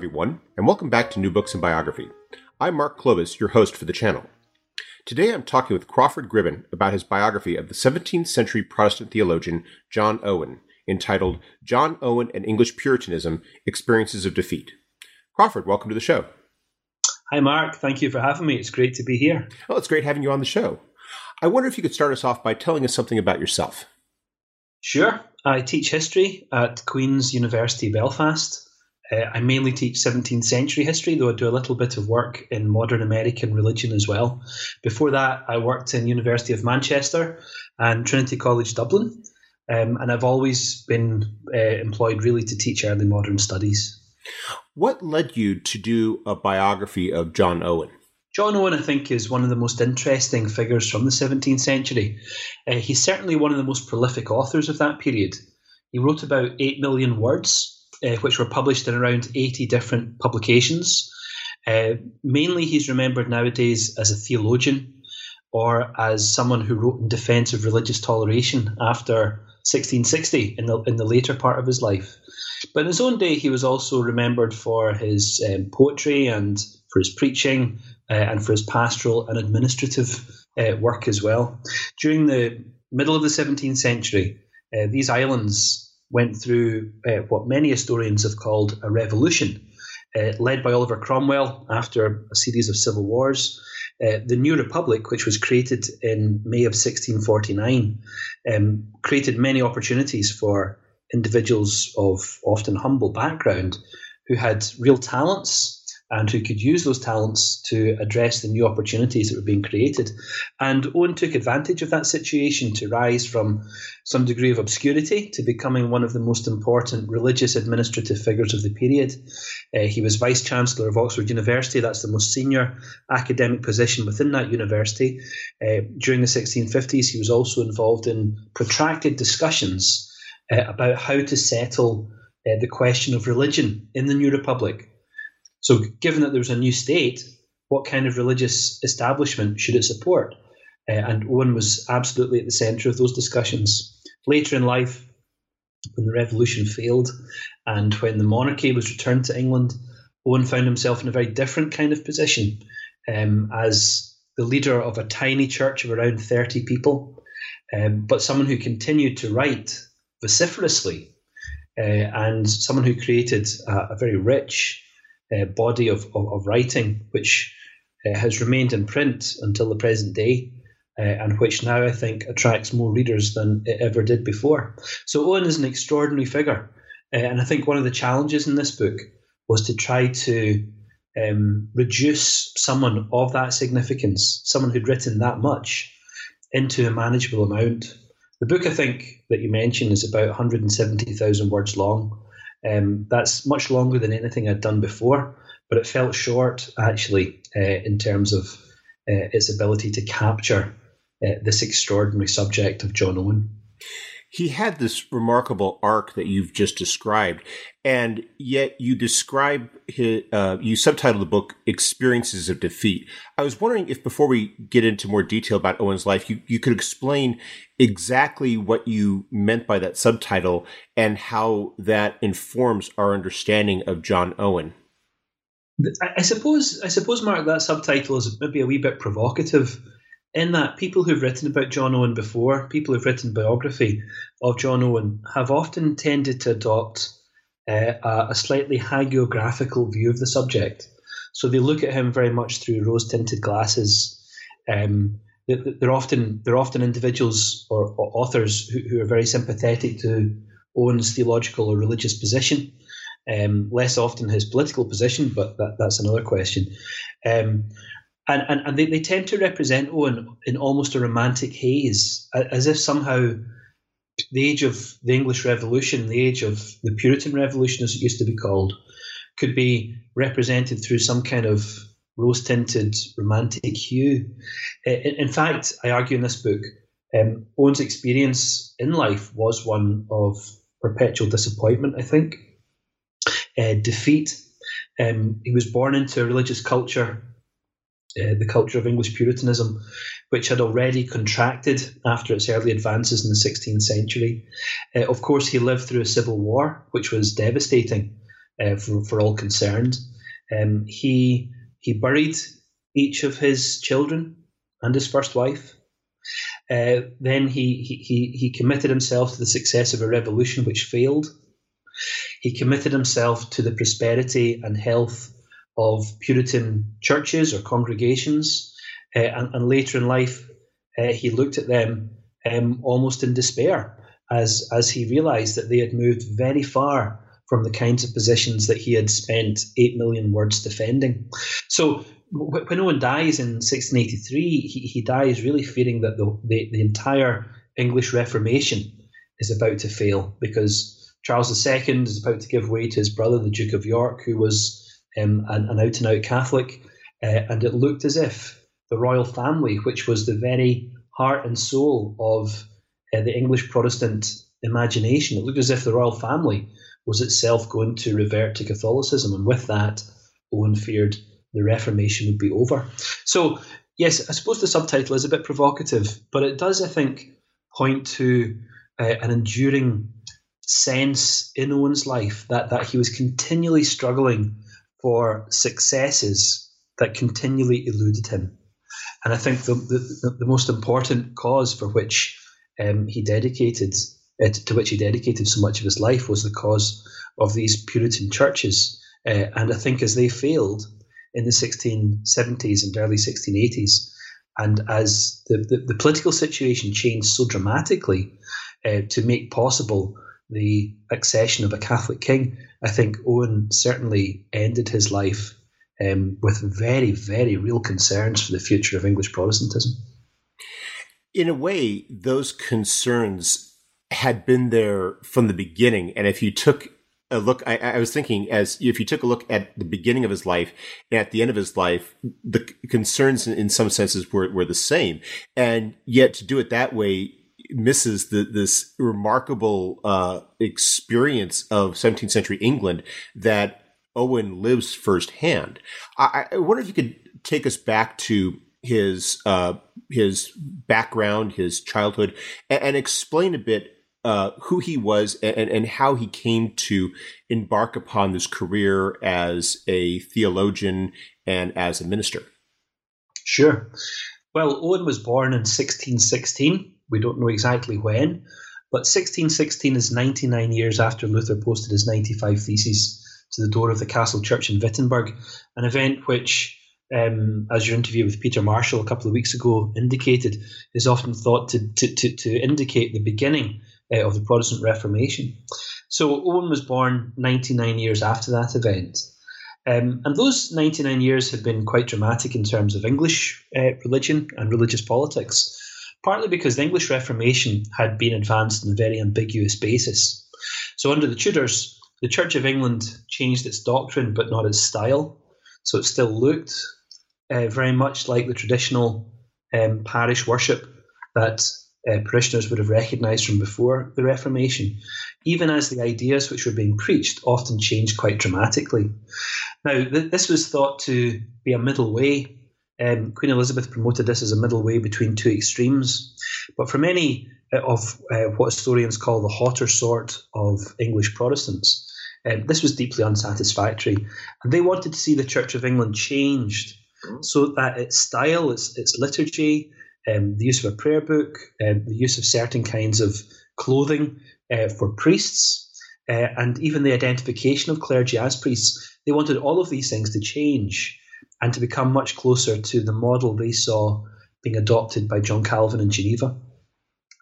Everyone, and welcome back to New Books and Biography. I'm Mark Klobas, your host for the channel. Today I'm talking with Crawford Gribben about his biography of the 17th century Protestant theologian John Owen, entitled John Owen and English Puritanism Experiences of Defeat. Crawford, welcome to the show. Hi, Mark. Thank you for having me. It's great to be here. Well, it's great having you on the show. I wonder if you could start us off by telling us something about yourself. Sure. I teach history at Queen's University Belfast. Uh, I mainly teach 17th century history, though I do a little bit of work in modern American religion as well. Before that, I worked in University of Manchester and Trinity College Dublin, um, and I've always been uh, employed really to teach early modern studies. What led you to do a biography of John Owen? John Owen, I think, is one of the most interesting figures from the 17th century. Uh, he's certainly one of the most prolific authors of that period. He wrote about 8 million words uh, which were published in around 80 different publications. Uh, mainly, he's remembered nowadays as a theologian or as someone who wrote in defense of religious toleration after 1660 in the, in the later part of his life. But in his own day, he was also remembered for his um, poetry and for his preaching uh, and for his pastoral and administrative uh, work as well. During the middle of the 17th century, uh, these islands went through uh, what many historians have called a revolution, uh, led by Oliver Cromwell after a series of civil wars. Uh, the New Republic, which was created in May of 1649, um, created many opportunities for individuals of often humble background who had real talents and who could use those talents to address the new opportunities that were being created. And Owen took advantage of that situation to rise from some degree of obscurity to becoming one of the most important religious administrative figures of the period. Uh, he was Vice Chancellor of Oxford University, that's the most senior academic position within that university. Uh, during the 1650s, he was also involved in protracted discussions uh, about how to settle uh, the question of religion in the New Republic. So, given that there was a new state, what kind of religious establishment should it support? Uh, and Owen was absolutely at the centre of those discussions. Later in life, when the revolution failed and when the monarchy was returned to England, Owen found himself in a very different kind of position um, as the leader of a tiny church of around 30 people, um, but someone who continued to write vociferously uh, and someone who created a, a very rich uh, body of, of, of, writing, which uh, has remained in print until the present day. Uh, and which now I think attracts more readers than it ever did before. So Owen is an extraordinary figure, uh, and I think one of the challenges in this book was to try to um, reduce someone of that significance, someone who'd written that much, into a manageable amount. The book, I think, that you mentioned is about 170,000 words long. Um, that's much longer than anything I'd done before, but it felt short actually uh, in terms of uh, its ability to capture uh, this extraordinary subject of John Owen. He had this remarkable arc that you've just described, and yet you describe his, uh, you subtitle the book "Experiences of Defeat." I was wondering if, before we get into more detail about Owen's life, you, you could explain exactly what you meant by that subtitle and how that informs our understanding of John Owen. I suppose, I suppose, Mark, that subtitle is maybe a wee bit provocative in that people who've written about John Owen before, people who've written biography of John Owen, have often tended to adopt uh, a slightly hagiographical view of the subject. So they look at him very much through rose-tinted glasses. Um, they're often they're often individuals or, or authors who, who, are very sympathetic to Owen's theological or religious position. Um, less often his political position, but that, that's another question. Um, and, and, and they, they tend to represent Owen in almost a romantic haze, as if somehow the age of the English Revolution, the age of the Puritan Revolution, as it used to be called, could be represented through some kind of rose tinted romantic hue. In, in, fact, I argue in this book, um, Owen's experience in life was one of perpetual disappointment, I think, uh, defeat. Um, he was born into a religious culture, uh, the culture of English Puritanism, which had already contracted after its early advances in the 16th century. Uh, of course, he lived through a civil war, which was devastating uh, for, for all concerned. Um, he he buried each of his children and his first wife. Uh, then he, he, he committed himself to the success of a revolution which failed. He committed himself to the prosperity and health of Puritan churches or congregations. Uh, and, and, later in life, uh, he looked at them um, almost in despair as, as he realized that they had moved very far from the kinds of positions that he had spent 8 million words defending. So when Owen dies in 1683, he, he dies really fearing that the, the, the entire English Reformation is about to fail because Charles II is about to give way to his brother, the Duke of York, who was um, an, an out and out Catholic. Uh, and it looked as if the royal family, which was the very heart and soul of uh, the English Protestant imagination, it looked as if the royal family was itself going to revert to Catholicism. And with that, Owen feared the Reformation would be over. So, yes, I suppose the subtitle is a bit provocative, but it does, I think, point to uh, an enduring sense in Owen's life that, that he was continually struggling for successes that continually eluded him. And I think the, the, the most important cause for which um, he dedicated uh, to which he dedicated so much of his life was the cause of these Puritan churches. Uh, and I think as they failed in the 1670s and early 1680s, and as the, the, the political situation changed so dramatically uh, to make possible the accession of a Catholic king, I think Owen certainly ended his life um, with very, very real concerns for the future of English Protestantism. In a way, those concerns had been there from the beginning. And if you took a look, I, I, was thinking as if you took a look at the beginning of his life and at the end of his life, the concerns in, in some senses were, were the same. And yet to do it that way misses the, this remarkable uh, experience of 17th century England that Owen lives firsthand. I, I wonder if you could take us back to his uh, his background, his childhood, and, and explain a bit uh, who he was and, and how he came to embark upon this career as a theologian and as a minister. Sure. Well, Owen was born in 1616. We don't know exactly when, but 1616 is 99 years after Luther posted his 95 Theses to the door of the castle church in Wittenberg, an event which, um, as your interview with Peter Marshall a couple of weeks ago indicated, is often thought to, to, to, to indicate the beginning uh, of the Protestant Reformation. So Owen was born 99 years after that event. Um, and those 99 years had been quite dramatic in terms of English uh, religion and religious politics, partly because the English Reformation had been advanced on a very ambiguous basis. So, under the Tudors, the Church of England changed its doctrine but not its style. So, it still looked uh, very much like the traditional um, parish worship that uh, parishioners would have recognised from before the Reformation, even as the ideas which were being preached often changed quite dramatically. Now, th- this was thought to be a middle way. Um, Queen Elizabeth promoted this as a middle way between two extremes. But for many uh, of uh, what historians call the hotter sort of English Protestants, um, this was deeply unsatisfactory. And they wanted to see the Church of England changed so that its style, its, its liturgy, um, the use of a prayer book, um, the use of certain kinds of clothing uh, for priests, uh, and even the identification of clergy as priests. They wanted all of these things to change and to become much closer to the model they saw being adopted by John Calvin in Geneva.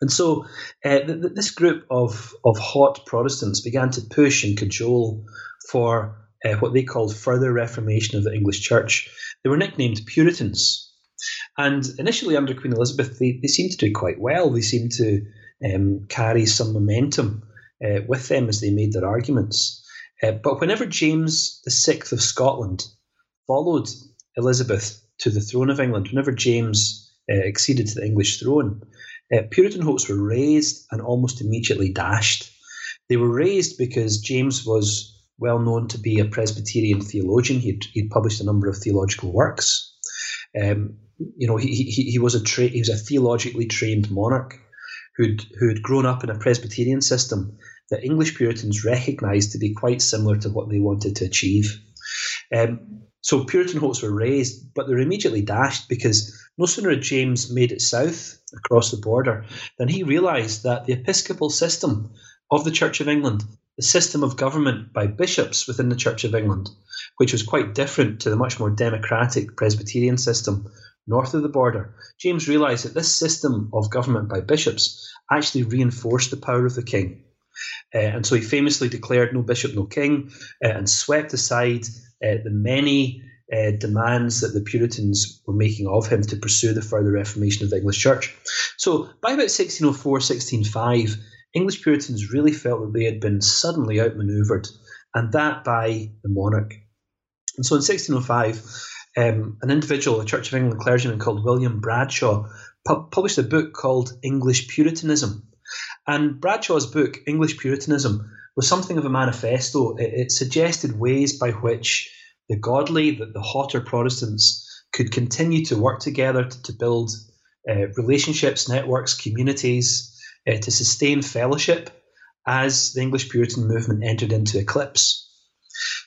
And so uh, th- th- this group of, of hot Protestants began to push and cajole for uh, what they called further reformation of the English Church. They were nicknamed Puritans and initially, under Queen Elizabeth, they, they seemed to do quite well. They seemed to um, carry some momentum uh, with them as they made their arguments. Uh, but whenever James VI of Scotland followed Elizabeth to the throne of England, whenever James uh, acceded to the English throne, uh, Puritan hopes were raised and almost immediately dashed. They were raised because James was well known to be a Presbyterian theologian. He'd, he'd published a number of theological works. Um, you know, he, he, he was a tra- he was a theologically trained monarch who'd who'd grown up in a Presbyterian system that English Puritans recognised to be quite similar to what they wanted to achieve. Um, so Puritan hopes were raised, but they're immediately dashed because no sooner had James made it south across the border than he realised that the episcopal system of the Church of England, the system of government by bishops within the Church of England, which was quite different to the much more democratic Presbyterian system north of the border, James realised that this system of government by bishops actually reinforced the power of the king. Uh, and so he famously declared no bishop, no king, uh, and swept aside uh, the many uh, demands that the Puritans were making of him to pursue the further reformation of the English church. So by about 1604, 1605, English Puritans really felt that they had been suddenly outmaneuvered, and that by the monarch. And so in 1605, um, an individual, a Church of England clergyman called William Bradshaw, pu- published a book called English Puritanism. And Bradshaw's book, English Puritanism, was something of a manifesto. It, it suggested ways by which the godly, the, the hotter Protestants, could continue to work together to, to build uh, relationships, networks, communities, uh, to sustain fellowship as the English Puritan movement entered into eclipse.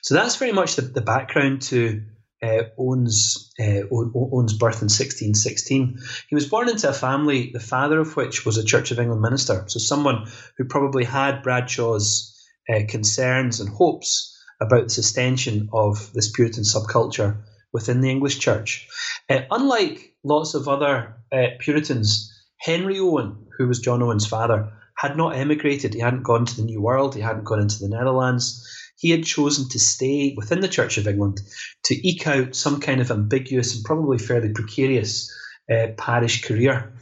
So that's very much the, the background to uh, Owen's, uh, Owen's birth in 1616. He was born into a family, the father of which was a Church of England minister, so someone who probably had Bradshaw's uh, concerns and hopes about the sustention of this Puritan subculture within the English Church. Uh, unlike lots of other uh, Puritans, Henry Owen, who was John Owen's father, had not emigrated. He hadn't gone to the New World. He hadn't gone into the Netherlands. He had chosen to stay within the Church of England to eke out some kind of ambiguous and probably fairly precarious uh, parish career.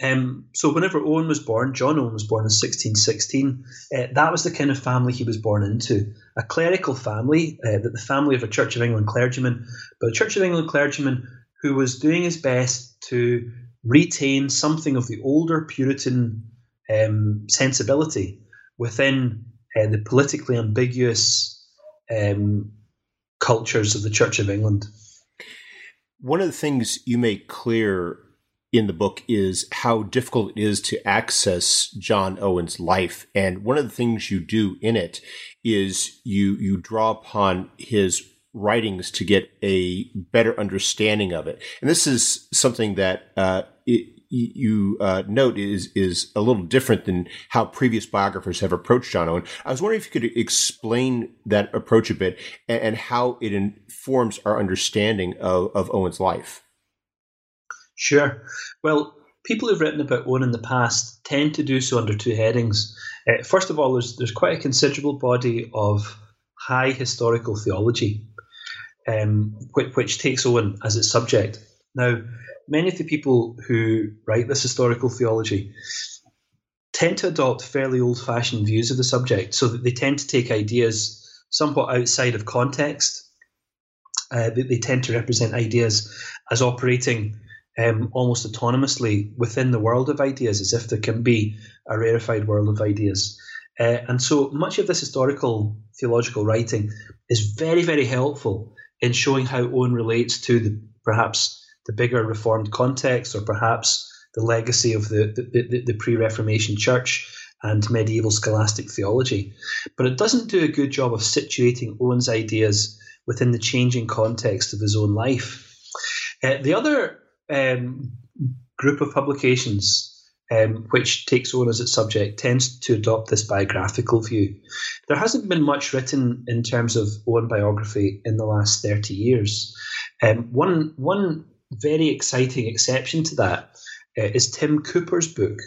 Um, so whenever Owen was born, John Owen was born in 1616. Uh, that was the kind of family he was born into, a clerical family, uh, the family of a Church of England clergyman, but a Church of England clergyman who was doing his best to retain something of the older Puritan um, sensibility within uh, the politically ambiguous um, cultures of the Church of England. One of the things you make clear in the book is how difficult it is to access John Owen's life. And one of the things you do in it is you, you draw upon his writings to get a better understanding of it. And this is something that, uh, it, you uh, note is is a little different than how previous biographers have approached John Owen. I was wondering if you could explain that approach a bit and, and how it informs our understanding of, of Owen's life. Sure. Well, people who've written about Owen in the past tend to do so under two headings. Uh, first of all, there's there's quite a considerable body of high historical theology, um, which, which takes Owen as its subject. Now, many of the people who write this historical theology tend to adopt fairly old-fashioned views of the subject, so that they tend to take ideas somewhat outside of context. Uh, they, they tend to represent ideas as operating um, almost autonomously within the world of ideas, as if there can be a rarefied world of ideas. Uh, and so much of this historical theological writing is very, very helpful in showing how Owen relates to the perhaps the bigger Reformed context, or perhaps the legacy of the, the, the, the pre Reformation church and medieval scholastic theology. But it doesn't do a good job of situating Owen's ideas within the changing context of his own life. Uh, the other um, group of publications um, which takes Owen as its subject tends to adopt this biographical view. There hasn't been much written in terms of Owen biography in the last 30 years. Um, one, one very exciting exception to that uh, is Tim Cooper's book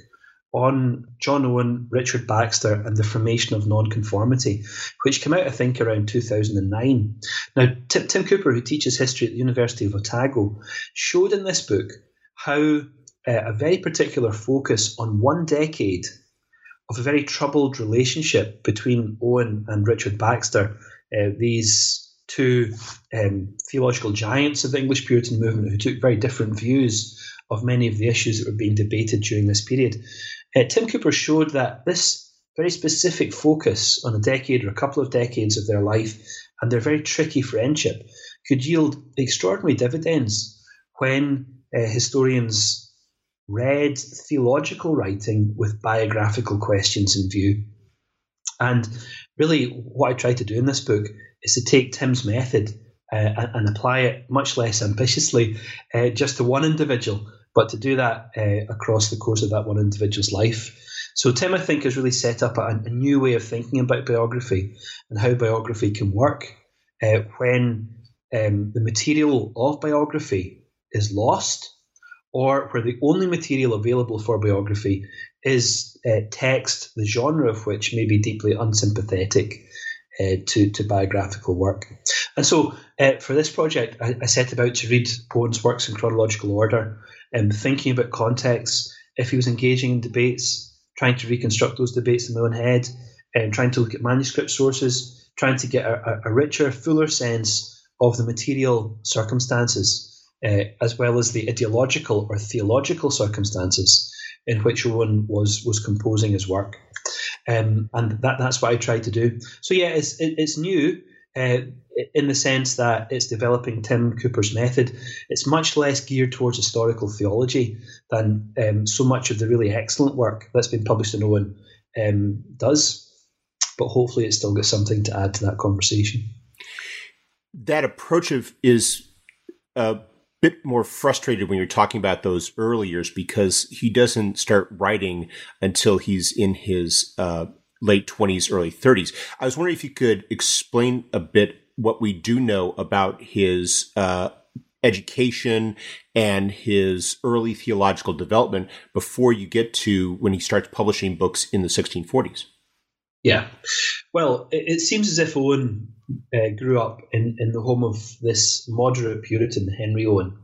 on John Owen, Richard Baxter, and the formation of nonconformity, which came out, I think, around 2009. Now, Tim, Tim Cooper, who teaches history at the University of Otago, showed in this book how uh, a very particular focus on one decade of a very troubled relationship between Owen and Richard Baxter. Uh, these two um, theological giants of the English Puritan movement who took very different views of many of the issues that were being debated during this period. Uh, Tim Cooper showed that this very specific focus on a decade or a couple of decades of their life and their very tricky friendship could yield extraordinary dividends when uh, historians read theological writing with biographical questions in view. And really, what I try to do in this book is to take Tim's method uh, and, apply it much less ambitiously uh, just to one individual, but to do that uh, across the course of that one individual's life. So Tim, I think, has really set up a, a new way of thinking about biography and how biography can work uh, when um, the material of biography is lost or where the only material available for biography is uh, text, the genre of which may be deeply unsympathetic uh, to, to biographical work. And so uh, for this project, I, I, set about to read Owen's works in chronological order, um, thinking about context, if he was engaging in debates, trying to reconstruct those debates in my own head, and trying to look at manuscript sources, trying to get a, a richer, fuller sense of the material circumstances uh, as well as the ideological or theological circumstances in which Owen was was composing his work. Um, and that, that's what I tried to do. So yeah, it's it, it's new uh, in the sense that it's developing Tim Cooper's method. It's much less geared towards historical theology than um, so much of the really excellent work that's been published in Owen um, does. But hopefully, it still got something to add to that conversation. That approach of is a bit more frustrated when you're talking about those early years because he doesn't start writing until he's in his uh, late 20s, early 30s. I was wondering if you could explain a bit what we do know about his uh, education and his early theological development before you get to when he starts publishing books in the 1640s. Yeah. Well, it, it seems as if Owen uh, grew up in, in the home of this moderate Puritan, Henry Owen,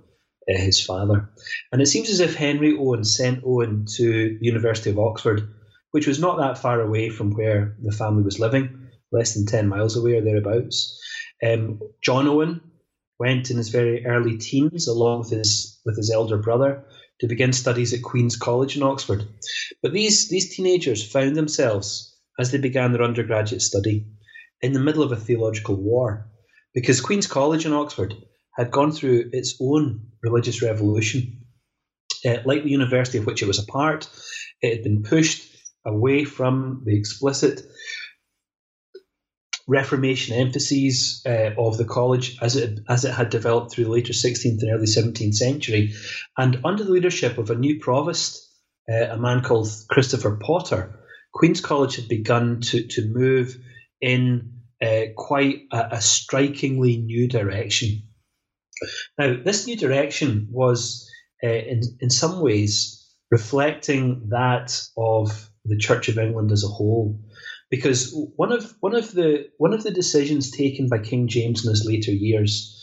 uh, his father. And it seems as if Henry Owen sent Owen to the University of Oxford, which was not that far away from where the family was living, less than 10 miles away or thereabouts. Um, John Owen went in his very early teens, along with his, with his elder brother, to begin studies at Queen's College in Oxford. But these, these teenagers found themselves, as they began their undergraduate study, in the middle of a theological war, because Queen's College in Oxford had gone through its own religious revolution. Uh, like the university of which it was a part, it had been pushed away from the explicit Reformation emphases uh, of the college as it as it had developed through the later 16th and early 17th century, and under the leadership of a new provost, uh, a man called Christopher Potter, Queen's College had begun to to move in uh, quite a, a, strikingly new direction. Now, this new direction was, uh, in, in some ways, reflecting that of the Church of England as a whole. Because one of one of the one of the decisions taken by King James in his later years,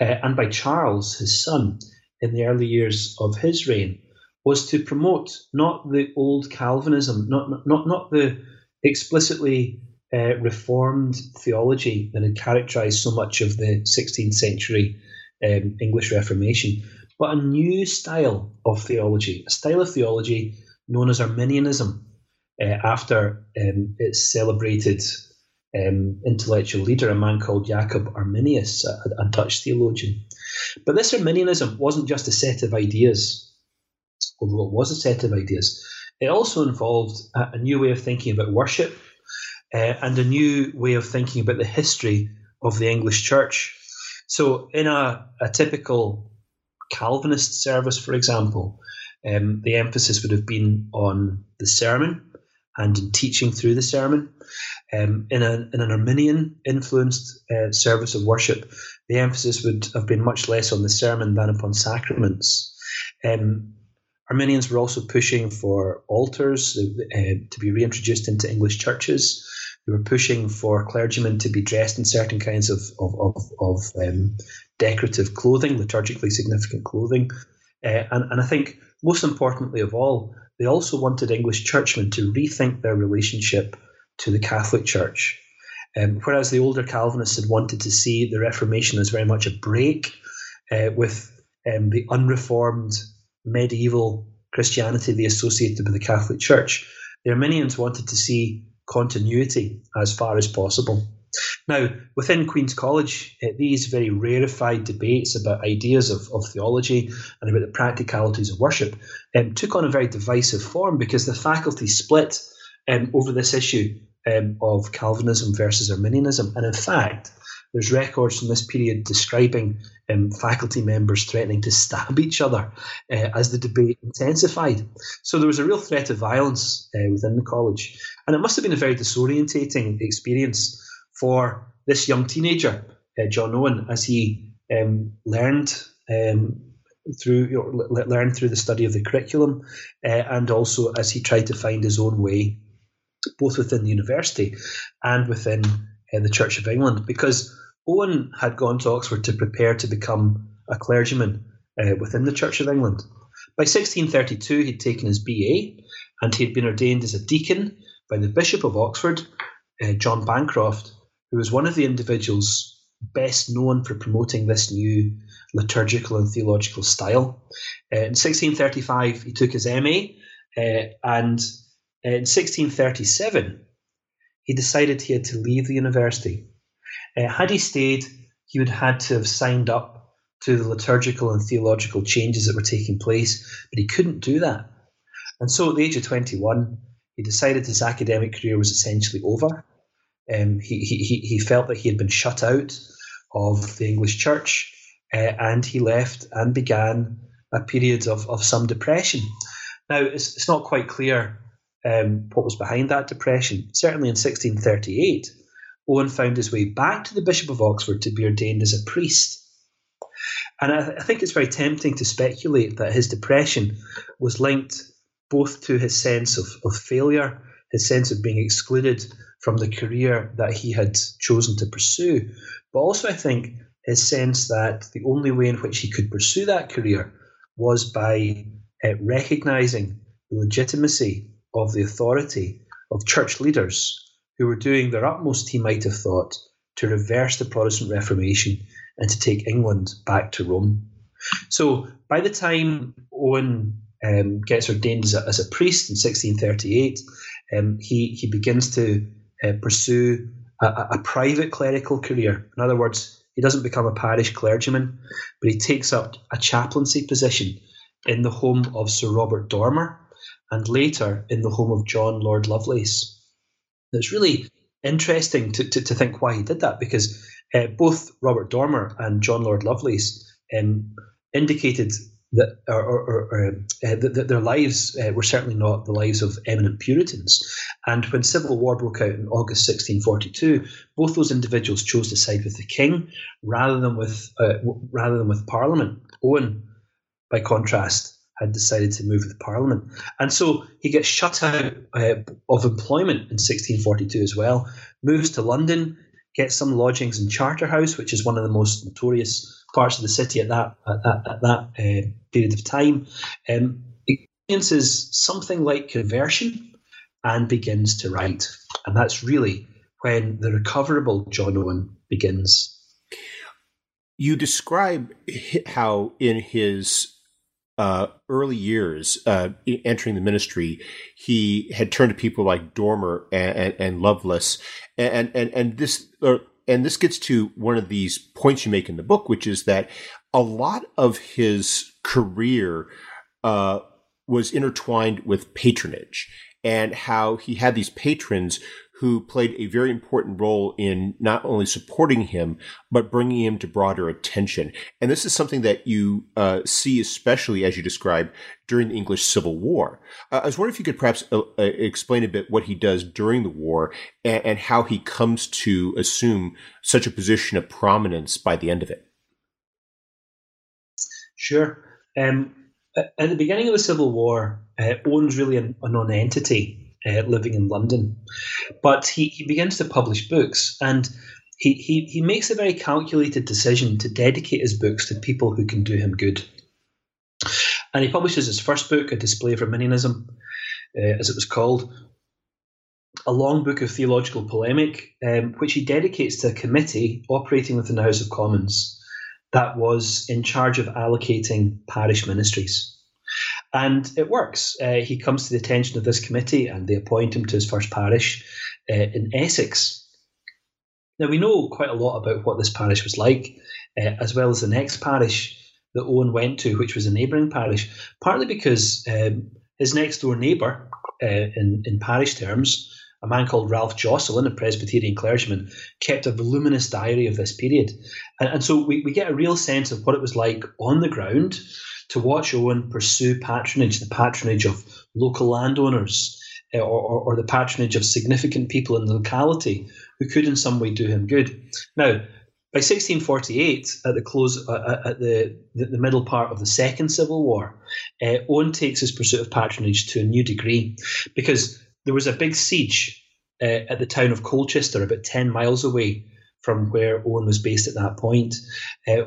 uh, and by Charles, his son, in the early years of his reign, was to promote not the old Calvinism, not not not the explicitly uh, reformed theology that had characterized so much of the 16th century um, English Reformation, but a new style of theology, a style of theology known as Arminianism, uh, after um, its celebrated um, intellectual leader, a man called Jacob Arminius, a, a, Dutch theologian. But this Arminianism wasn't just a set of ideas, although it was a set of ideas. It also involved a, a new way of thinking about worship uh, and a new way of thinking about the history of the English church. So, in a, a typical Calvinist service, for example, um, the emphasis would have been on the sermon and in teaching through the sermon. Um, in, a, in an Arminian influenced uh, service of worship, the emphasis would have been much less on the sermon than upon sacraments. Um, Arminians were also pushing for altars uh, to be reintroduced into English churches. They were pushing for clergymen to be dressed in certain kinds of, of, of, of um, decorative clothing, liturgically significant clothing. Uh, and, and I think most importantly of all, they also wanted English churchmen to rethink their relationship to the Catholic Church. Um, whereas the older Calvinists had wanted to see the Reformation as very much a break uh, with um, the unreformed medieval Christianity they associated with the Catholic Church, the Arminians wanted to see continuity as far as possible. Now, within Queen's College, uh, these very rarefied debates about ideas of, of theology and about the practicalities of worship um, took on a very divisive form because the faculty split um, over this issue um, of Calvinism versus Arminianism. And in fact, there's records from this period describing um, faculty members threatening to stab each other uh, as the debate intensified. So there was a real threat of violence uh, within the college. And it must have been a very disorientating experience for this young teenager, uh, John Owen, as he um, learned um, through you know, learned through the study of the curriculum, uh, and also as he tried to find his own way, both within the university and within uh, the Church of England, because Owen had gone to Oxford to prepare to become a clergyman uh, within the Church of England. By 1632, he'd taken his BA and he'd been ordained as a deacon by the Bishop of Oxford, uh, John Bancroft, who was one of the individuals best known for promoting this new liturgical and theological style. Uh, in 1635, he took his MA, uh, and in 1637, he decided he had to leave the university. Uh, had he stayed, he would have had to have signed up to the liturgical and theological changes that were taking place, but he couldn't do that. And so at the age of 21, he decided his academic career was essentially over. Um, he, he, he felt that he had been shut out of the English church uh, and he left and began a period of, of some depression. Now, it's, it's not quite clear um, what was behind that depression. Certainly in 1638, Owen found his way back to the Bishop of Oxford to be ordained as a priest. And I, I think it's very tempting to speculate that his depression was linked both to his sense of, of failure, his sense of being excluded from the career that he had chosen to pursue, but also I think his sense that the only way in which he could pursue that career was by uh, recognizing the legitimacy of the authority of church leaders who were doing their utmost, he might have thought, to reverse the Protestant Reformation and to take England back to Rome. So by the time Owen um, gets ordained as a, as a, priest in 1638, um, he, he begins to uh, pursue a, a, private clerical career. In other words, he doesn't become a parish clergyman, but he takes up a chaplaincy position in the home of Sir Robert Dormer and later in the home of John Lord Lovelace. It's really interesting to, to, to think why he did that because uh, both Robert Dormer and John Lord Lovelace um, indicated that, or, or, or uh, that, that, their lives uh, were certainly not the lives of eminent Puritans. And when civil war broke out in August 1642, both those individuals chose to side with the king rather than with uh, rather than with Parliament. Owen, by contrast, had decided to move with Parliament, and so he gets shut out uh, of employment in 1642 as well. Moves to London, gets some lodgings in Charterhouse, which is one of the most notorious parts of the city at that at that, at that uh, period of time, um, experiences something like conversion and begins to write, and that's really when the recoverable John Owen begins. You describe how in his uh, early years, uh, entering the ministry, he had turned to people like Dormer and, and, and Lovelace, and and and this uh, and this gets to one of these points you make in the book, which is that a lot of his career uh, was intertwined with patronage and how he had these patrons who played a very important role in not only supporting him, but bringing him to broader attention. And this is something that you uh, see, especially as you describe during the English Civil War. Uh, I was wondering if you could perhaps uh, uh, explain a bit what he does during the war and, and how he comes to assume such a position of prominence by the end of it. Sure. Um, at the beginning of the Civil War, uh, Owen's really a, a non-entity uh, living in London. But he, he begins to publish books and he, he, he makes a very calculated decision to dedicate his books to people who can do him good. And he publishes his first book, A Display of Arminianism, uh, as it was called, a long book of theological polemic, um, which he dedicates to a committee operating within the House of Commons that was in charge of allocating parish ministries. And it works. Uh, he comes to the attention of this committee and they appoint him to his first parish uh, in Essex. Now, we know quite a lot about what this parish was like, uh, as well as the next parish that Owen went to, which was a neighbouring parish, partly because um, his next door neighbour, uh, in, in parish terms, a man called Ralph Josselin, a Presbyterian clergyman, kept a voluminous diary of this period. And, and so we, we get a real sense of what it was like on the ground to watch Owen pursue patronage, the patronage of local landowners. Uh, or, or, or, the patronage of significant people in the locality who could in some way do him good. Now, by 1648, at the close, uh, uh, at the, the, middle part of the Second Civil War, uh, Owen takes his pursuit of patronage to a new degree because there was a big siege uh, at the town of Colchester, about 10 miles away from where Owen was based at that point.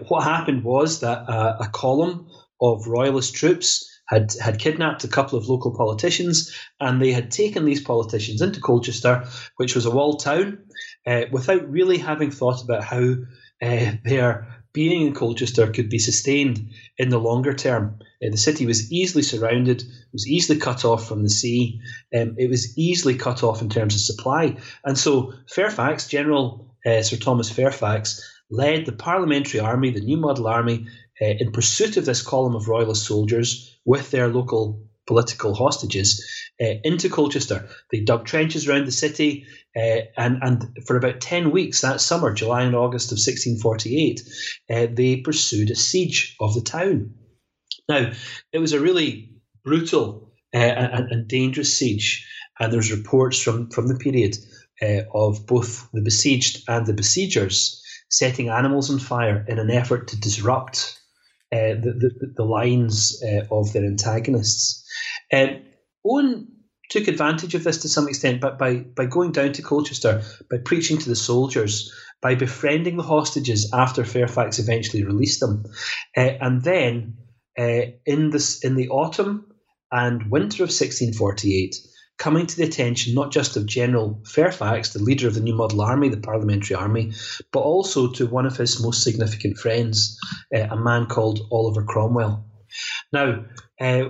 What happened was that uh, a column of royalist troops had, had kidnapped a couple of local politicians and they had taken these politicians into Colchester, which was a walled town, uh, without really having thought about how uh, their being in Colchester could be sustained in the longer term. Uh, the city was easily surrounded, was easily cut off from the sea, um, it was easily cut off in terms of supply. And so Fairfax, General Sir Thomas Fairfax, led the Parliamentary Army, the New Model Army, uh, in pursuit of this column of Royalist soldiers with their local political hostages uh, into Colchester. They dug trenches around the city, uh, and and for about ten weeks that summer, July and August of 1648, uh, they pursued a siege of the town. Now, it was a really brutal uh, and, and, dangerous siege, and there's reports from from the period uh, of both the besieged and the besiegers setting animals on fire in an effort to disrupt uh, the, the, lines of their antagonists. Um, Owen took advantage of this to some extent, but by, by going down to Colchester, by preaching to the soldiers, by befriending the hostages after Fairfax eventually released them, uh, and then uh, in this in the autumn and winter of 1648, coming to the attention not just of General Fairfax, the leader of the New Model Army, the Parliamentary Army, but also to one of his most significant friends, uh, a man called Oliver Cromwell. Now, uh,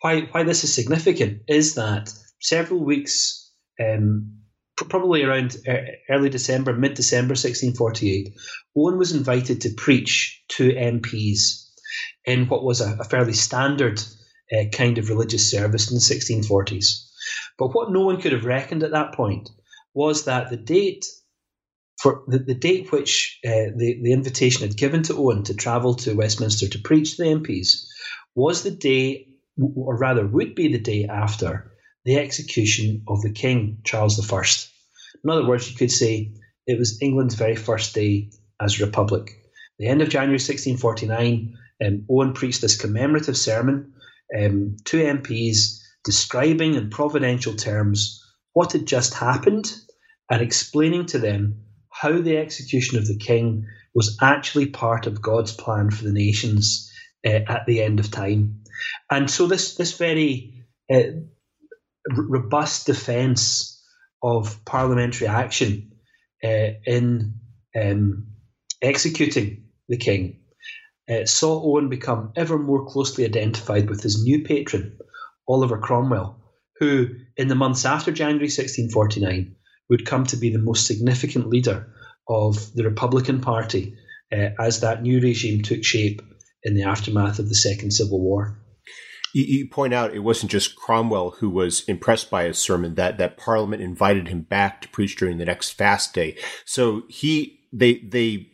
why why this is significant is that several weeks, um, probably around uh, early December, mid December 1648, Owen was invited to preach to MPs in what was a, a fairly standard uh, kind of religious service in the 1640s. But what no one could have reckoned at that point was that the date for the, the date which uh, the, the invitation had given to Owen to travel to Westminster to preach to the MPs was the day or rather would be the day after the execution of the King, Charles I. In other words, you could say it was England's very first day as a republic. The end of January 1649, um, Owen preached this commemorative sermon um, to MPs describing in providential terms what had just happened and explaining to them how the execution of the king was actually part of God's plan for the nations uh, at the end of time. And so this this very uh, robust defence of parliamentary action uh, in um, executing the king uh, saw Owen become ever more closely identified with his new patron, Oliver Cromwell, who, in the months after January 1649, would come to be the most significant leader of the Republican Party uh, as that new regime took shape in the aftermath of the Second Civil War. You, you, point out it wasn't just Cromwell who was impressed by his sermon; that that Parliament invited him back to preach during the next fast day. So he they they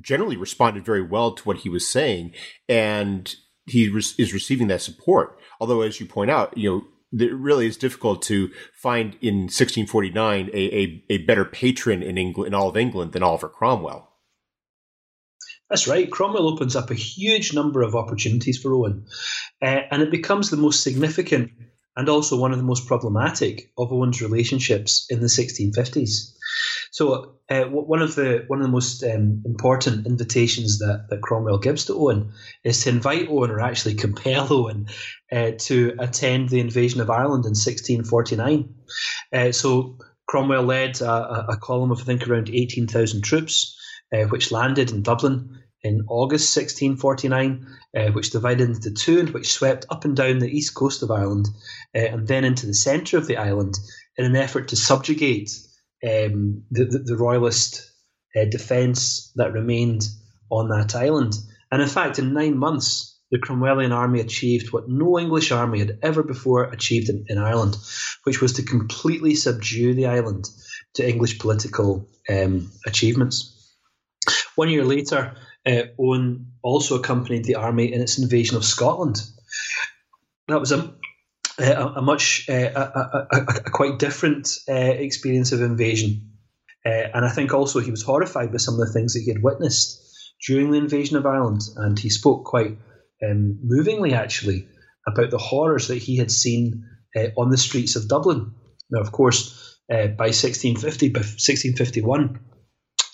generally responded very well to what he was saying, and he re- is receiving that support. Although, as you point out, you know it really is difficult to find in 1649 a, a, a, better patron in England, in all of England than Oliver Cromwell. That's right. Cromwell opens up a huge number of opportunities for Owen, uh, and it becomes the most significant and also one of the most problematic of Owen's relationships in the 1650s. So uh, one of the one of the most um, important invitations that, that Cromwell gives to Owen is to invite Owen, or actually compel Owen, uh, to attend the invasion of Ireland in 1649. Uh, so Cromwell led a, a, column of I think around 18,000 troops, uh, which landed in Dublin in August 1649, uh, which divided into two and which swept up and down the east coast of Ireland uh, and then into the centre of the island in an effort to subjugate um, the, the, the, royalist uh, defence that remained on that island. And in fact, in nine months, the Cromwellian army achieved what no English army had ever before achieved in, in Ireland, which was to completely subdue the island to English political um, achievements. One year later, uh, Owen also accompanied the army in its invasion of Scotland. That was a a, a much uh, a, a, a, quite different uh, experience of invasion, uh, and I think also he was horrified by some of the things that he had witnessed during the invasion of Ireland, and he spoke quite um, movingly actually about the horrors that he had seen uh, on the streets of Dublin. Now, of course, uh, by 1650, by 1651,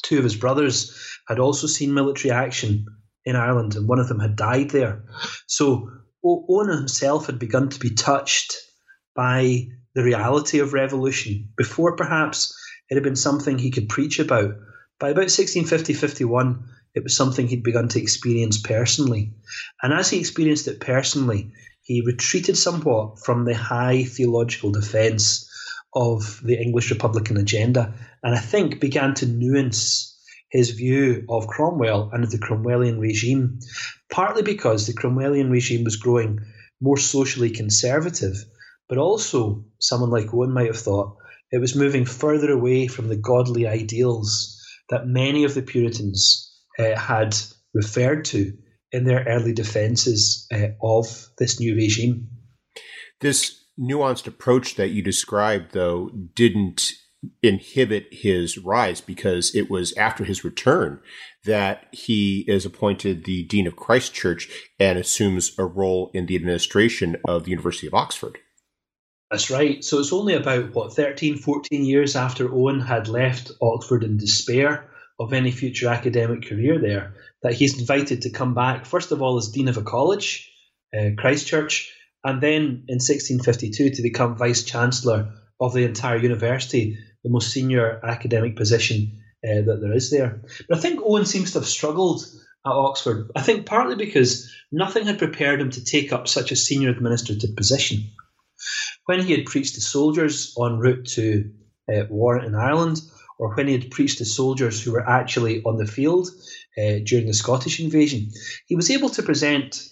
two of his brothers had also seen military action in Ireland, and one of them had died there. So Owen himself had begun to be touched by the reality of revolution before perhaps it had been something he could preach about. By about 1650 51, it was something he'd begun to experience personally. And as he experienced it personally, he retreated somewhat from the high theological defence of the English Republican agenda, and I think began to nuance his view of Cromwell and of the Cromwellian regime, partly because the Cromwellian regime was growing more socially conservative, but also, someone like Owen might have thought, it was moving further away from the godly ideals that many of the Puritans uh, had referred to in their early defences uh, of this new regime. This nuanced approach that you described, though, didn't inhibit his rise because it was after his return that he is appointed the Dean of Christ Church and assumes a role in the administration of the University of Oxford. That's right. So it's only about, what, 13, 14 years after Owen had left Oxford in despair of any future academic career there that he's invited to come back, first of all, as Dean of a college, uh, Christ Church, and then in 1652 to become Vice Chancellor of the entire university the most senior academic position uh, that there is there. But I think Owen seems to have struggled at Oxford. I think partly because nothing had prepared him to take up such a senior administrative position. When he had preached to soldiers en route to uh, war in Ireland, or when he had preached to soldiers who were actually on the field uh, during the Scottish invasion, he was able to present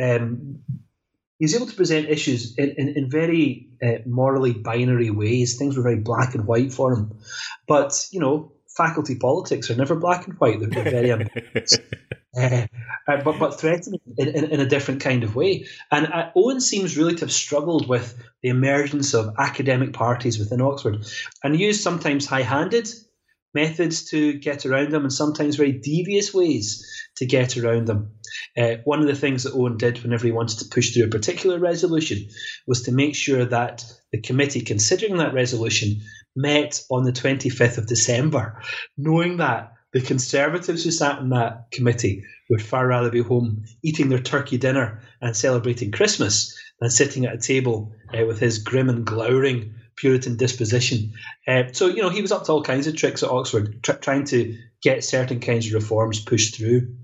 um, he was able to present issues in, in, in very uh, morally binary ways. Things were very black and white for him. But, you know, faculty politics are never black and white. They're, very ambiguous. uh, uh, but, but threatening in, in, in, a different kind of way. And uh, Owen seems really to have struggled with the emergence of academic parties within Oxford and used sometimes high handed methods to get around them and sometimes very devious ways to get around them. Uh, one of the things that Owen did whenever he wanted to push through a particular resolution was to make sure that the committee considering that resolution met on the 25th of December, knowing that the Conservatives who sat in that committee would far rather be home eating their turkey dinner and celebrating Christmas than sitting at a table uh, with his grim and glowering Puritan disposition. Uh, so, you know, he was up to all kinds of tricks at Oxford, tr- trying to get certain kinds of reforms pushed through.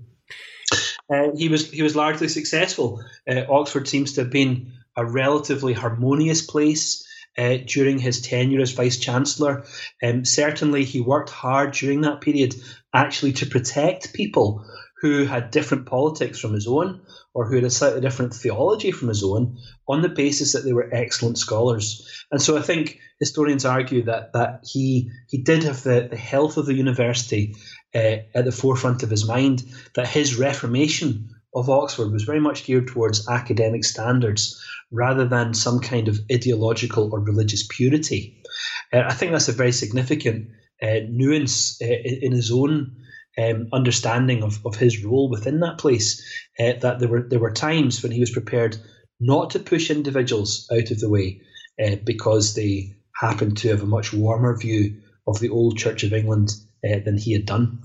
Uh, he was he was largely successful. Uh, Oxford seems to have been a relatively harmonious place uh, during his tenure as vice chancellor. Um, certainly, he worked hard during that period actually to protect people who had different politics from his own or who had a slightly different theology from his own on the basis that they were excellent scholars. And so I think historians argue that that he he did have the, the health of the university uh, at the forefront of his mind, that his reformation of Oxford was very much geared towards academic standards rather than some kind of ideological or religious purity. Uh, I think that's a very significant uh, nuance uh, in his own um, understanding of, of his role within that place. Uh, that there were there were times when he was prepared not to push individuals out of the way uh, because they happened to have a much warmer view of the old Church of England uh, than he had done.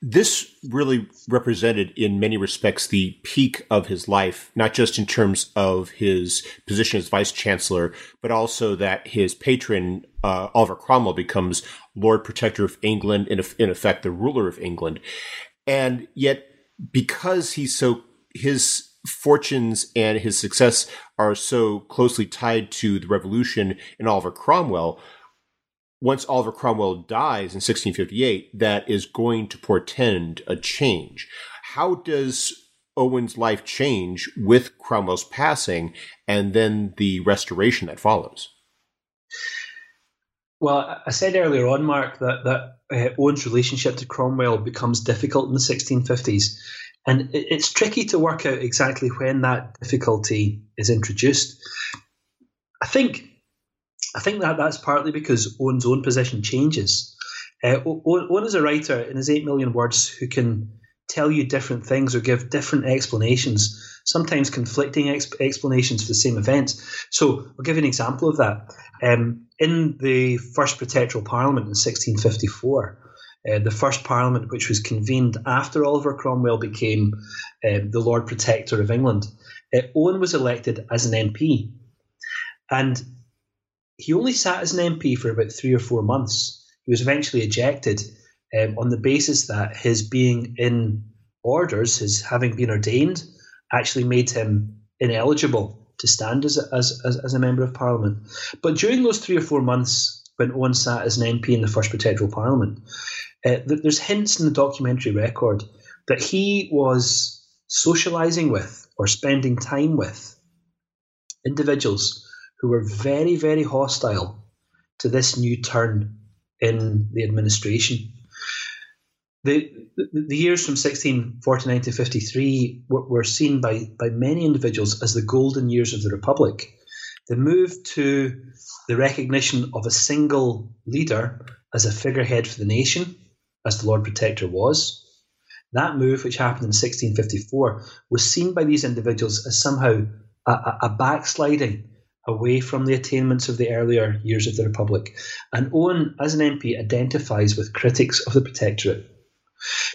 This really represented, in many respects, the peak of his life, not just in terms of his position as vice chancellor, but also that his patron, uh, Oliver Cromwell, becomes Lord Protector of England, in, in effect, the ruler of England. And yet, because he's so, his fortunes and his success are so closely tied to the revolution in Oliver Cromwell, once Oliver Cromwell dies in 1658, that is going to portend a change. How does Owen's life change with Cromwell's passing and then the restoration that follows? Well, I said earlier on, Mark, that, that uh, Owen's relationship to Cromwell becomes difficult in the 1650s. And it's tricky to work out exactly when that difficulty is introduced. I think I think that that's partly because Owen's own position changes. Uh, Owen is a writer in his 8 million words who can tell you different things or give different explanations, sometimes conflicting exp- explanations for the same event. So I'll give you an example of that. Um, in the first Protectoral Parliament in 1654, uh, the first Parliament, which was convened after Oliver Cromwell became um, the Lord Protector of England, uh, Owen was elected as an MP. And he only sat as an MP for about three or four months. He was eventually ejected um, on the basis that his being in orders, his having been ordained, actually made him ineligible to stand as a, as, as, as a member of parliament. But during those three or four months when Owen sat as an MP in the first Protectoral Parliament, uh, there's hints in the documentary record that he was socialising with or spending time with individuals who were very, very hostile to this new turn in the administration. The, the, years from 1649 to 53 were, were seen by, by many individuals as the golden years of the Republic. The move to the recognition of a single leader as a figurehead for the nation, as the Lord Protector was, that move, which happened in 1654, was seen by these individuals as somehow a, a backsliding away from the attainments of the earlier years of the Republic. And Owen, as an MP, identifies with critics of the Protectorate.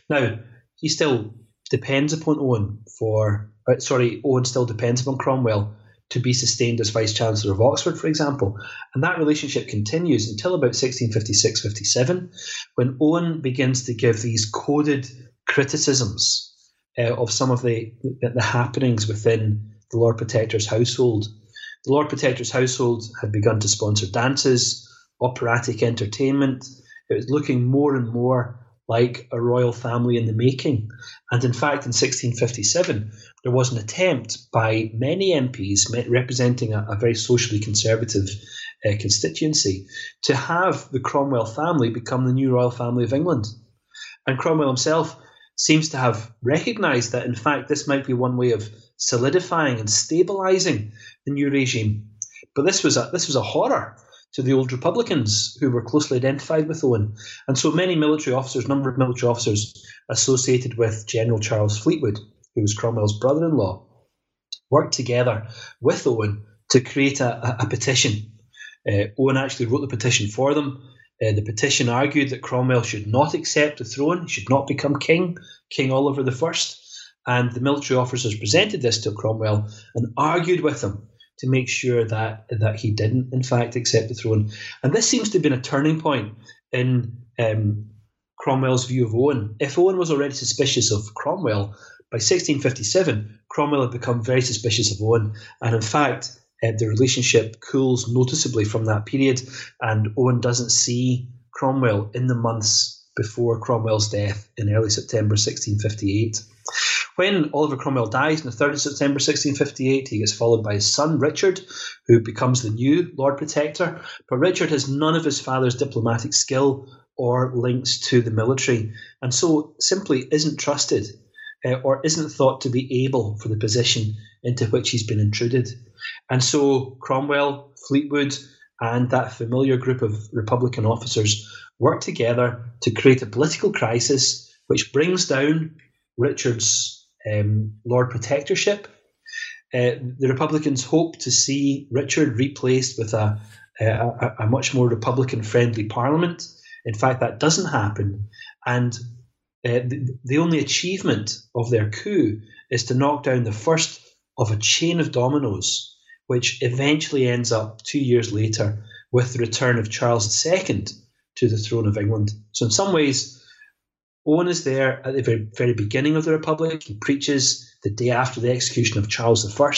Now, he still depends upon Owen for, uh, sorry, Owen still depends upon Cromwell to be sustained as Vice Chancellor of Oxford, for example. And that relationship continues until about 1656 57, when Owen begins to give these coded criticisms uh, of some of the, the, the happenings within the Lord Protector's household the Lord Protector's household had begun to sponsor dances, operatic entertainment. It was looking more and more like a royal family in the making. And in fact, in 1657, there was an attempt by many MPs representing a, a very socially conservative uh, constituency to have the Cromwell family become the new royal family of England. And Cromwell himself seems to have recognised that, in fact, this might be one way of solidifying and stabilising the new regime. But this was a this was a horror to the old Republicans who were closely identified with Owen. And so many military officers, number of military officers associated with General Charles Fleetwood, who was Cromwell's brother in law, worked together with Owen to create a, a, petition. Uh, Owen actually wrote the petition for them. Uh, the petition argued that Cromwell should not accept the throne, should not become king, King Oliver I. And the military officers presented this to Cromwell and argued with him to make sure that that he didn't, in fact, accept the throne. And this seems to have been a turning point in um, Cromwell's view of Owen. If Owen was already suspicious of Cromwell, by 1657, Cromwell had become very suspicious of Owen, and in fact, uh, the relationship cools noticeably from that period, and Owen doesn't see Cromwell in the months before Cromwell's death in early September 1658. When Oliver Cromwell dies on the 3rd of September 1658, he gets followed by his son Richard, who becomes the new Lord Protector. But Richard has none of his father's diplomatic skill or links to the military, and so simply isn't trusted uh, or isn't thought to be able for the position into which he's been intruded. And so Cromwell, Fleetwood, and that familiar group of Republican officers work together to create a political crisis which brings down Richard's um, Lord Protectorship. Uh, the Republicans hope to see Richard replaced with a, a, a, much more Republican friendly parliament. In fact, that doesn't happen. And uh, the, the only achievement of their coup is to knock down the first of a chain of dominoes, which eventually ends up two years later with the return of Charles II to the throne of England. So, in some ways, Owen is there at the very, very beginning of the Republic. He preaches the day after the execution of Charles I.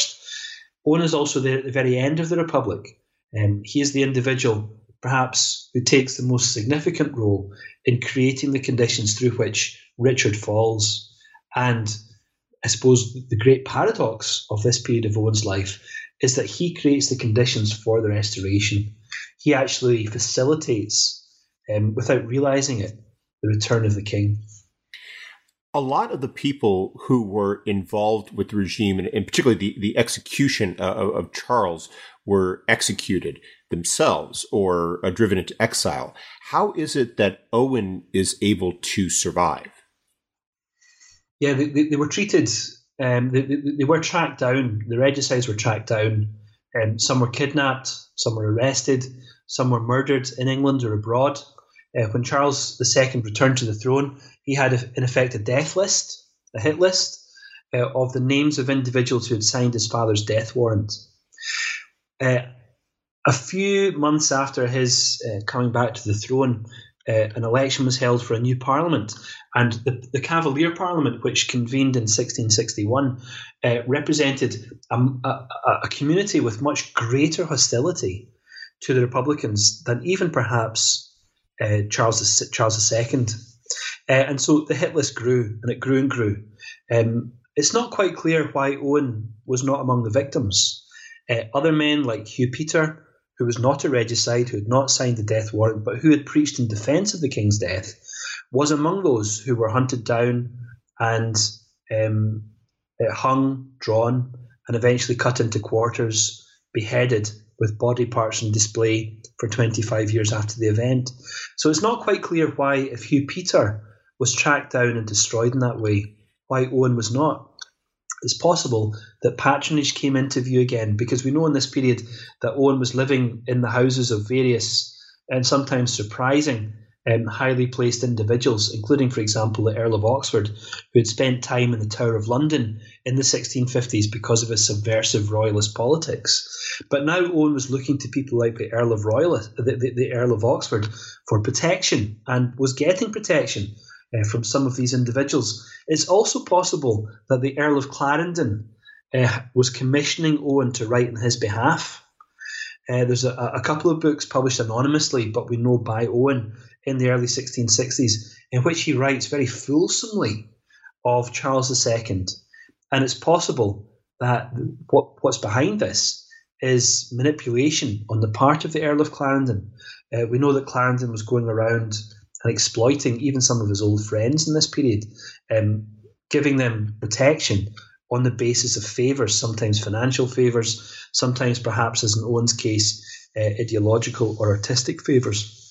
Owen is also there at the very end of the Republic. Um, he is the individual, perhaps, who takes the most significant role in creating the conditions through which Richard falls. And I suppose the great paradox of this period of Owen's life is that he creates the conditions for the restoration. He actually facilitates, um, without realizing it, the return of the king. A lot of the people who were involved with the regime, and, and particularly the, the execution uh, of, of Charles, were executed themselves or uh, driven into exile. How is it that Owen is able to survive? Yeah, they, they, they were treated, um, they, they, they, were tracked down, the regicides were tracked down. Um, some were kidnapped, some were arrested, some were murdered in England or abroad. Uh, when Charles II returned to the throne, he had, in effect, a death list, a hit list uh, of the names of individuals who had signed his father's death warrant. Uh, a few months after his uh, coming back to the throne, uh, an election was held for a new parliament, and the, the Cavalier Parliament, which convened in 1661, uh, represented a, a, a, community with much greater hostility to the Republicans than even perhaps uh, Charles Charles II. Uh, and so the hit list grew, and it grew and grew. Um, it's not quite clear why Owen was not among the victims. Uh, other men like Hugh Peter who was not a regicide, who had not signed the death warrant, but who had preached in defence of the king's death, was among those who were hunted down and um, uh, hung, drawn, and eventually cut into quarters, beheaded with body parts on display for 25 years after the event. So it's not quite clear why, if Hugh Peter was tracked down and destroyed in that way, why Owen was not it's possible that patronage came into view again because we know in this period that Owen was living in the houses of various and sometimes surprising um, highly placed individuals, including, for example, the Earl of Oxford, who had spent time in the Tower of London in the 1650s because of his subversive royalist politics. But now Owen was looking to people like the Earl of Royal, the, the, the Earl of Oxford, for protection and was getting protection uh, from some of these individuals. It's also possible that the Earl of Clarendon uh, was commissioning Owen to write in his behalf. Uh, there's a, a, couple of books published anonymously, but we know by Owen in the early 1660s, in which he writes very fulsomely of Charles II. And it's possible that what, what's behind this is manipulation on the part of the Earl of Clarendon. Uh, we know that Clarendon was going around and exploiting even some of his old friends in this period, um, giving them protection on the basis of favours, sometimes financial favours, sometimes perhaps, as in Owen's case, uh, ideological or artistic favours.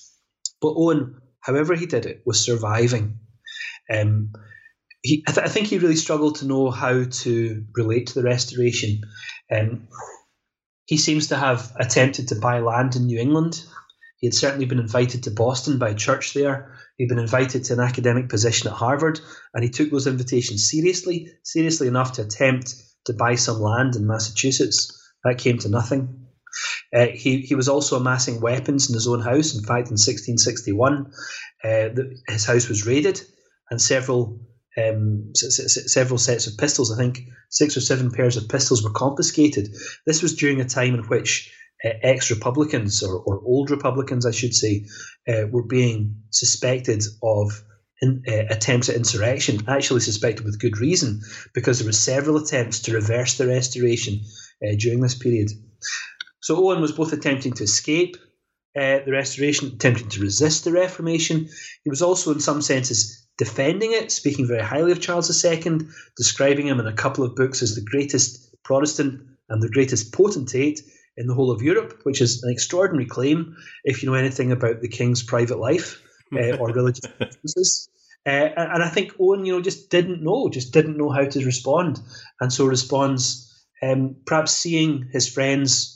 But Owen, however he did it, was surviving. Um, he, I, th- I, think he really struggled to know how to relate to the restoration. Um, he seems to have attempted to buy land in New England he had certainly been invited to Boston by a church there. He'd been invited to an academic position at Harvard, and he took those invitations seriously, seriously enough to attempt to buy some land in Massachusetts. That came to nothing. Uh, he, he was also amassing weapons in his own house. In fact, in 1661, uh, the, his house was raided, and several um, several sets of pistols, I think six or seven pairs of pistols, were confiscated. This was during a time in which uh, ex Republicans or, or, old Republicans, I should say, uh, were being suspected of in, uh, attempts at insurrection, actually suspected with good reason, because there were several attempts to reverse the restoration uh, during this period. So Owen was both attempting to escape uh, the restoration, attempting to resist the Reformation. He was also, in some senses, defending it, speaking very highly of Charles II, describing him in a couple of books as the greatest Protestant and the greatest potentate in the whole of Europe, which is an extraordinary claim if you know anything about the king's private life uh, or religious preferences. Uh, and I think Owen, you know, just didn't know, just didn't know how to respond, and so responds, um, perhaps seeing his friends'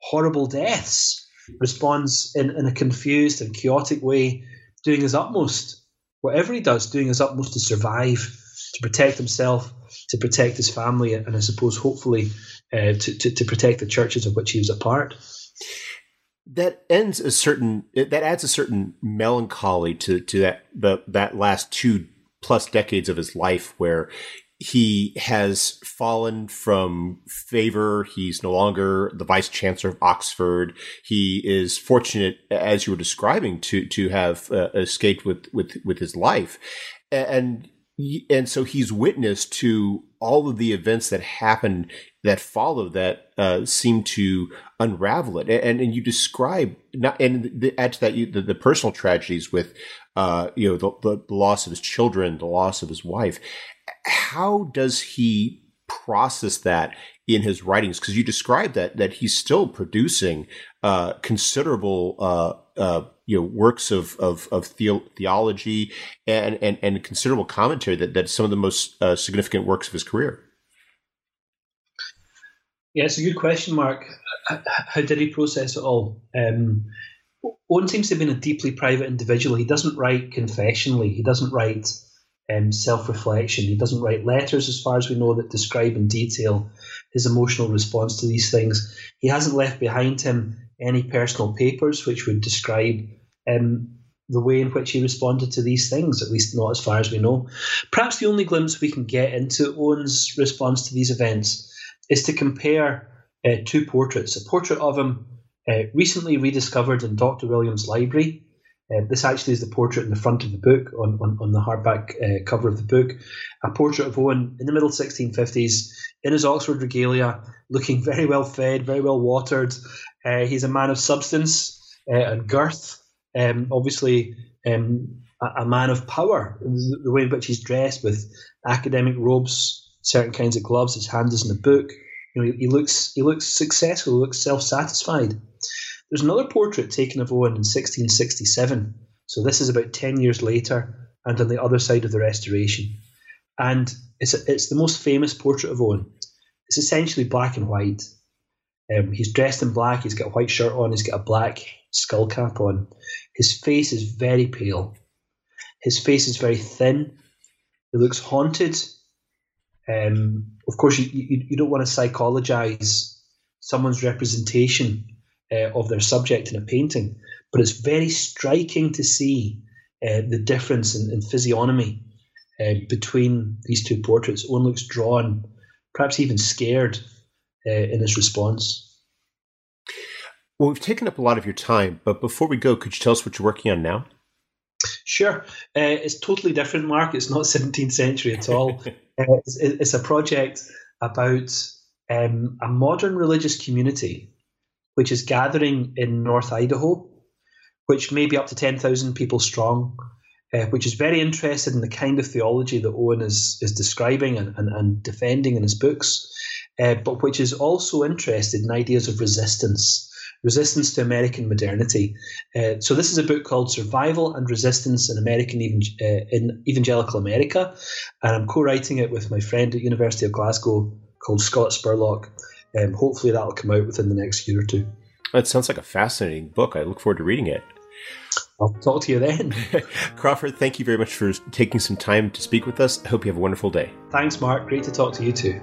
horrible deaths responds in, in a confused and chaotic way, doing his utmost, whatever he does, doing his utmost to survive, to protect himself, to protect his family, and I suppose hopefully uh, to, to, to protect the churches of which he was a part. That ends a certain that adds a certain melancholy to to that the, that last two plus decades of his life where he has fallen from favor. He's no longer the vice chancellor of Oxford. He is fortunate, as you were describing, to to have uh, escaped with with with his life, and and so he's witness to all of the events that happened that follow that uh, seem to unravel it. And, and you describe not, and the, add to that you, the, the, personal tragedies with, uh, you know, the, the loss of his children, the loss of his wife. How does he process that in his writings? Because you describe that that he's still producing uh, considerable. Uh, uh, you know works of of, of the- theology and, and and considerable commentary that that's some of the most uh, significant works of his career. Yeah, it's a good question, Mark. How did he process it all? Um, Owen seems to have been a deeply private individual. He doesn't write confessionally. He doesn't write um, self-reflection. He doesn't write letters, as far as we know, that describe in detail his emotional response to these things. He hasn't left behind him any personal papers which would describe um, the way in which he responded to these things, at least not as far as we know. Perhaps the only glimpse we can get into Owen's response to these events is to compare uh, two portraits. A portrait of him uh, recently rediscovered in Dr. Williams' library. Uh, this actually is the portrait in the front of the book, on, on, on the hardback uh, cover of the book. A portrait of Owen in the middle 1650s in his Oxford regalia, looking very well fed, very well watered. Uh, he's a man of substance uh, and girth, um, obviously um, a, a, man of power, the way in which he's dressed with academic robes, certain kinds of gloves. His hand is in the book. You know, he, he looks he looks successful. He looks self satisfied. There's another portrait taken of Owen in 1667. So this is about ten years later, and on the other side of the Restoration. And it's a, it's the most famous portrait of Owen. It's essentially black and white. Um, he's dressed in black. He's got a white shirt on. He's got a black skull cap on. His face is very pale. His face is very thin. He looks haunted um, of course, you, you, you don't want to psychologize someone's representation uh, of their subject in a painting, but it's very striking to see uh, the difference in, in physiognomy uh, between these two portraits. One looks drawn, perhaps even scared uh, in his response. Well, we've taken up a lot of your time, but before we go, could you tell us what you're working on now? Sure. Uh, it's totally different, Mark. It's not 17th century at all. uh, it's, it's, a project about um, a modern religious community which is gathering in North Idaho, which may be up to 10,000 people strong, uh, which is very interested in the kind of theology that Owen is, is describing and, and, and defending in his books, uh, but which is also interested in ideas of resistance Resistance to American Modernity. Uh, so this is a book called Survival and Resistance in American uh, in Evangelical America, and I'm co-writing it with my friend at University of Glasgow called Scott Spurlock. Um, hopefully that'll come out within the next year or two. It sounds like a fascinating book. I look forward to reading it. I'll talk to you then. Crawford, thank you very much for taking some time to speak with us. I hope you have a wonderful day. Thanks, Mark. Great to talk to you too.